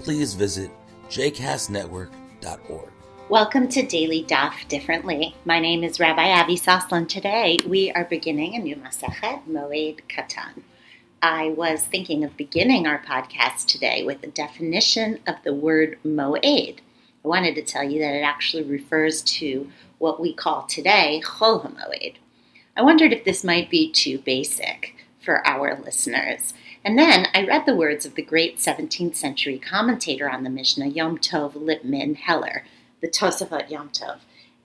please visit jcastnetwork.org. Welcome to Daily Daf Differently. My name is Rabbi Avi Soslan. Today we are beginning a new Masechet, Moed Katan. I was thinking of beginning our podcast today with a definition of the word Moed. I wanted to tell you that it actually refers to what we call today Chol HaMoed. I wondered if this might be too basic for our listeners. And then I read the words of the great 17th century commentator on the Mishnah, Yom Tov Lipman Heller, the Tosafot Yom Tov.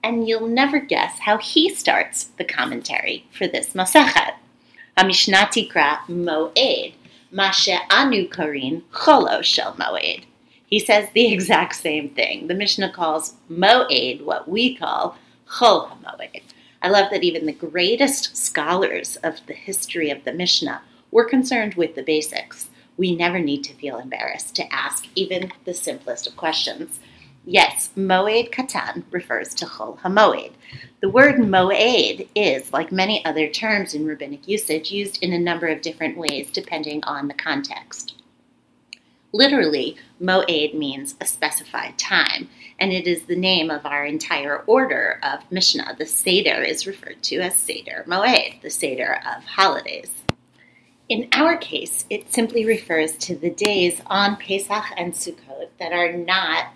And you'll never guess how he starts the commentary for this Masechet. HaMishnah Tikra Moed, Mashe Anu Karin Cholo Shel Moed. He says the exact same thing. The Mishnah calls Moed what we call Chol HaMoed. I love that even the greatest scholars of the history of the Mishnah we're concerned with the basics. We never need to feel embarrassed to ask even the simplest of questions. Yes, Moed Katan refers to Chol HaMoed. The word Moed is, like many other terms in rabbinic usage, used in a number of different ways depending on the context. Literally, Moed means a specified time, and it is the name of our entire order of Mishnah. The Seder is referred to as Seder Moed, the Seder of holidays. In our case, it simply refers to the days on Pesach and Sukkot that are not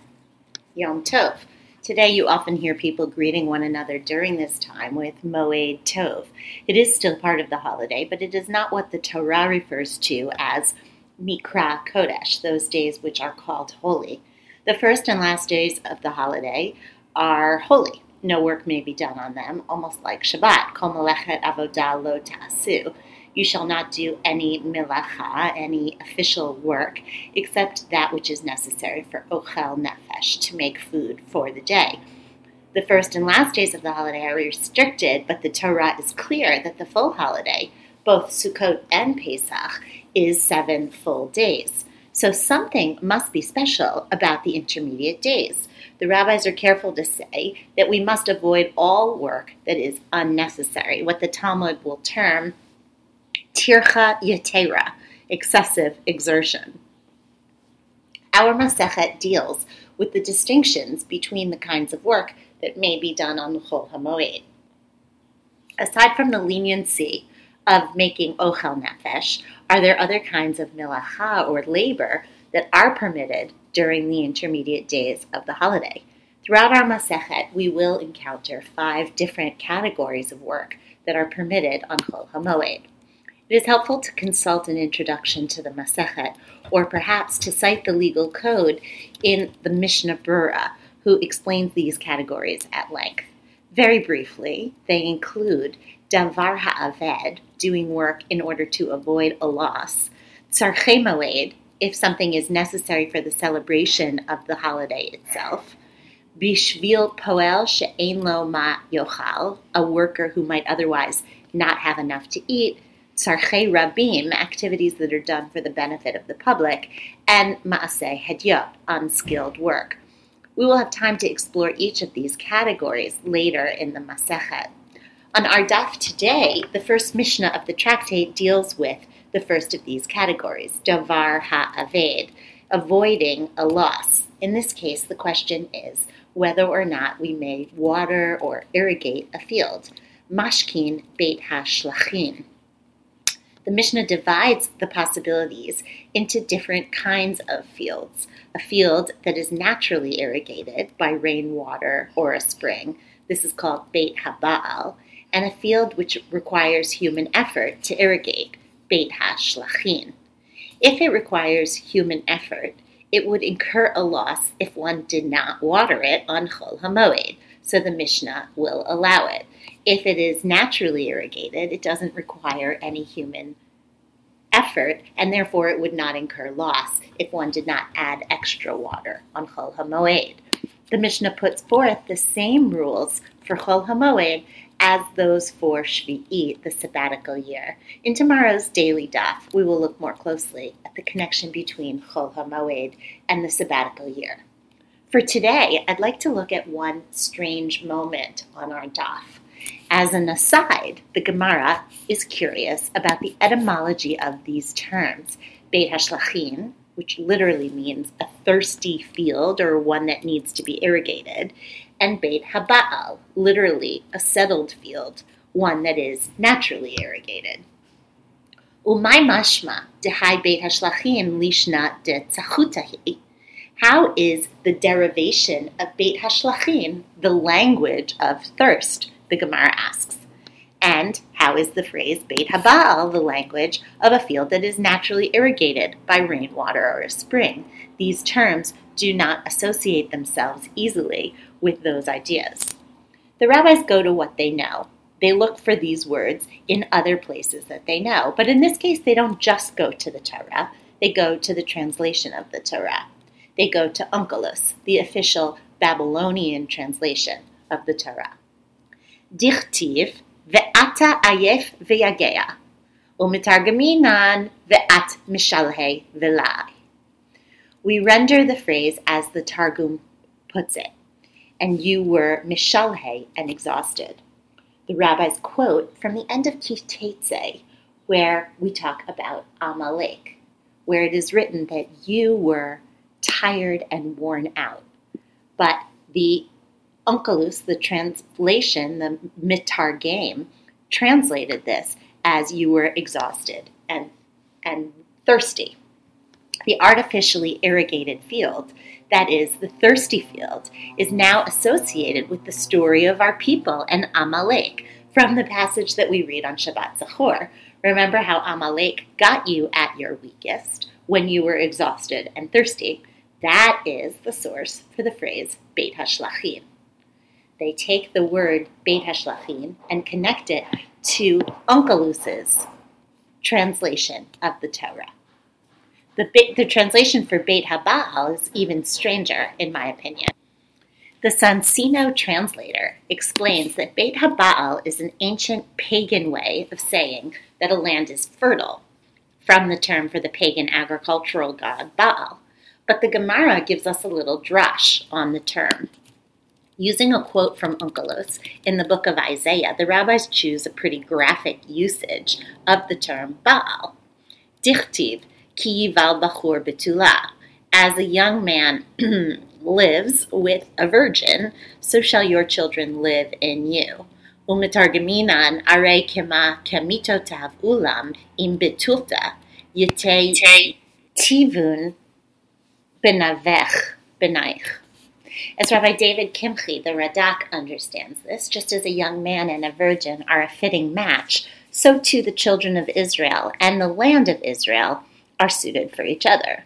Yom Tov. Today, you often hear people greeting one another during this time with Moed Tov. It is still part of the holiday, but it is not what the Torah refers to as Mikra Kodesh, those days which are called holy. The first and last days of the holiday are holy. No work may be done on them, almost like Shabbat. Kol melechet avodah lo ta'asu you shall not do any milacha, any official work, except that which is necessary for ochel nefesh, to make food for the day. The first and last days of the holiday are restricted, but the Torah is clear that the full holiday, both Sukkot and Pesach, is seven full days. So something must be special about the intermediate days. The rabbis are careful to say that we must avoid all work that is unnecessary, what the Talmud will term tircha yetera, excessive exertion. Our Masechet deals with the distinctions between the kinds of work that may be done on the Chol HaMoed. Aside from the leniency of making ochel nefesh, are there other kinds of milacha or labor that are permitted during the intermediate days of the holiday? Throughout our Masechet, we will encounter five different categories of work that are permitted on Chol HaMoed. It is helpful to consult an introduction to the Masechet, or perhaps to cite the legal code in the Mishnah Berurah, who explains these categories at length. Very briefly, they include davar ha'aved, doing work in order to avoid a loss, tzarchei moed, if something is necessary for the celebration of the holiday itself, bishvil poel she'ein lo ma yochal, a worker who might otherwise not have enough to eat, tzarchei rabim, activities that are done for the benefit of the public, and maaseh hedyot, unskilled work. We will have time to explore each of these categories later in the Masechet. On our daf today, the first Mishnah of the tractate deals with the first of these categories, davar ha'aved, avoiding a loss. In this case, the question is whether or not we may water or irrigate a field. Mashkin beit ha'shlachin. The Mishnah divides the possibilities into different kinds of fields. A field that is naturally irrigated by rainwater or a spring. This is called Beit Haba'al. And a field which requires human effort to irrigate. Beit HaShlachin. If it requires human effort, it would incur a loss if one did not water it on Chol HaMoed, so the Mishnah will allow it. If it is naturally irrigated, it doesn't require any human effort, and therefore it would not incur loss if one did not add extra water on Chol HaMoed. The Mishnah puts forth the same rules for Chol HaMoed as those for Shvi'i, the sabbatical year. In tomorrow's daily daf, we will look more closely at the connection between Chol HaMoed and the sabbatical year. For today, I'd like to look at one strange moment on our daf. As an aside, the Gemara is curious about the etymology of these terms. Beit Hashlachin, which literally means a thirsty field or one that needs to be irrigated, and Beit Haba'al, literally a settled field, one that is naturally irrigated. Umay mashma dehai Beit Hashlachim lishna de tzachutahi. How is the derivation of Beit Hashlachim the language of thirst? The Gemara asks. And how is the phrase Beit Haba'al the language of a field that is naturally irrigated by rainwater or a spring? These terms do not associate themselves easily with those ideas. The rabbis go to what they know. They look for these words in other places that they know. But in this case, they don't just go to the Torah, they go to the translation of the Torah. They go to Onkelos, the official Babylonian translation of the Torah. Dichtiv ve'ata ayef ve'yagea, umitargaminan ve'at mishalhe ve'lai. We render the phrase as the Targum puts it and you were mishalhe and exhausted. The rabbis quote from the end of Ki where we talk about Amalek, where it is written that you were tired and worn out. But the Onkelos, the translation, the Meturgeman, translated this as you were exhausted and, and thirsty. The artificially irrigated field that is, the thirsty field, is now associated with the story of our people and Amalek from the passage that we read on Shabbat Zachor. Remember how Amalek got you at your weakest when you were exhausted and thirsty. That is the source for the phrase Beit HaShlachim. They take the word Beit HaShlachim and connect it to Onkelos's translation of the Torah. The, the translation for Beit Haba'al is even stranger, in my opinion. The Soncino translator explains that Beit Haba'al is an ancient pagan way of saying that a land is fertile, from the term for the pagan agricultural god Baal. But the Gemara gives us a little drush on the term. Using a quote from Onkelos in the book of Isaiah, the rabbis choose a pretty graphic usage of the term Baal. Dichtiv, ki val bachur betula. As a young man lives with a virgin, so shall your children live in you. Umitargaminan are kema kemitotav ulam im betulta yete tivun benavech benaich. As Rabbi David Kimchi, the Radak, understands this, just as a young man and a virgin are a fitting match, so too the children of Israel and the land of Israel are suited for each other.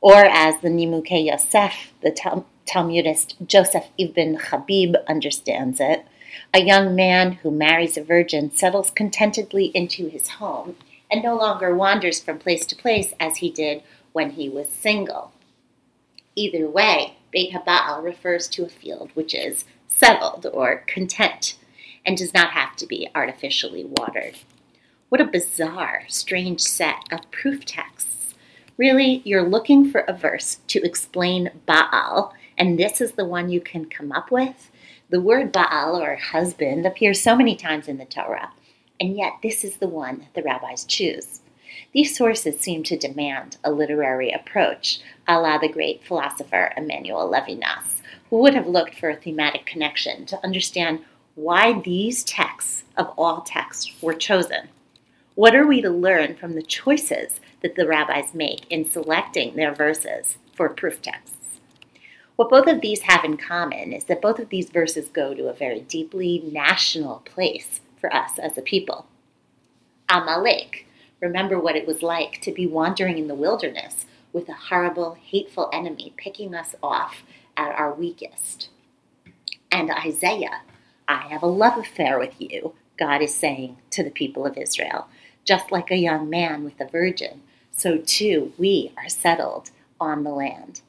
Or as the Nimukei Yosef, the Tal- Talmudist Joseph ibn Habib understands it, a young man who marries a virgin settles contentedly into his home and no longer wanders from place to place as he did when he was single. Either way, Beit Haba'al refers to a field which is settled or content and does not have to be artificially watered. What a bizarre, strange set of proof texts. Really, you're looking for a verse to explain Baal, and this is the one you can come up with? The word Baal, or husband, appears so many times in the Torah, and yet this is the one the rabbis choose. These sources seem to demand a literary approach, a la the great philosopher Emmanuel Levinas, who would have looked for a thematic connection to understand why these texts of all texts were chosen. What are we to learn from the choices that the rabbis make in selecting their verses for proof texts? What both of these have in common is that both of these verses go to a very deeply national place for us as a people. Amalek, remember what it was like to be wandering in the wilderness with a horrible, hateful enemy picking us off at our weakest. And Isaiah, I have a love affair with you, God is saying to the people of Israel. Just like a young man with a virgin, so too we are settled on the land.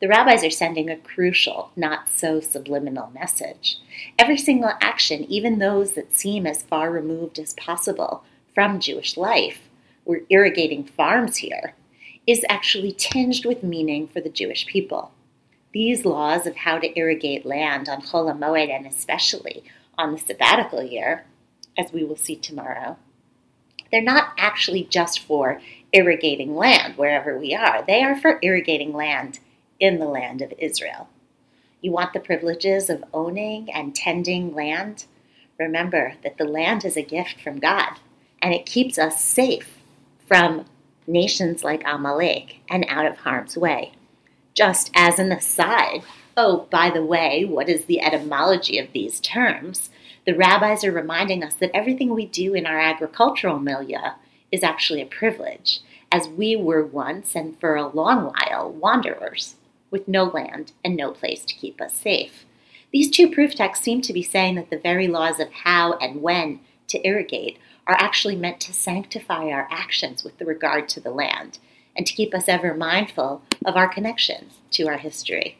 The rabbis are sending a crucial, not so subliminal message. Every single action, even those that seem as far removed as possible from Jewish life, we're irrigating farms here, is actually tinged with meaning for the Jewish people. These laws of how to irrigate land on Chol HaMoed and especially on the sabbatical year, as we will see tomorrow, they're not actually just for irrigating land wherever we are. They are for irrigating land in the land of Israel. You want the privileges of owning and tending land? Remember that the land is a gift from God, and it keeps us safe from nations like Amalek and out of harm's way. Just as an aside, oh, by the way, what is the etymology of these terms? The rabbis are reminding us that everything we do in our agricultural milieu is actually a privilege, as we were once and for a long while wanderers with no land and no place to keep us safe. These two proof texts seem to be saying that the very laws of how and when to irrigate are actually meant to sanctify our actions with regard to the land and to keep us ever mindful of our connections to our history.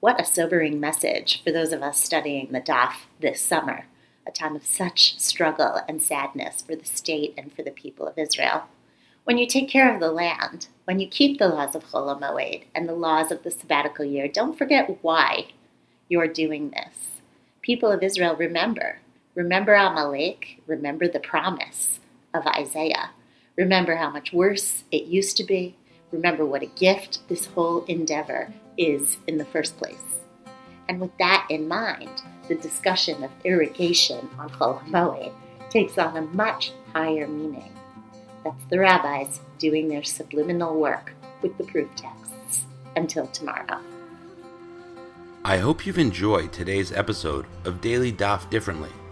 What a sobering message for those of us studying the Daf this summer, a time of such struggle and sadness for the state and for the people of Israel. When you take care of the land, when you keep the laws of Chol Moed and the laws of the sabbatical year, don't forget why you're doing this. People of Israel, remember. Remember Amalek. Remember the promise of Isaiah. Remember how much worse it used to be. Remember what a gift this whole endeavor is in the first place. And with that in mind, the discussion of irrigation on Chol Moed takes on a much higher meaning. That's the rabbis doing their subliminal work with the proof texts. Until tomorrow. I hope you've enjoyed today's episode of Daily Daf Differently,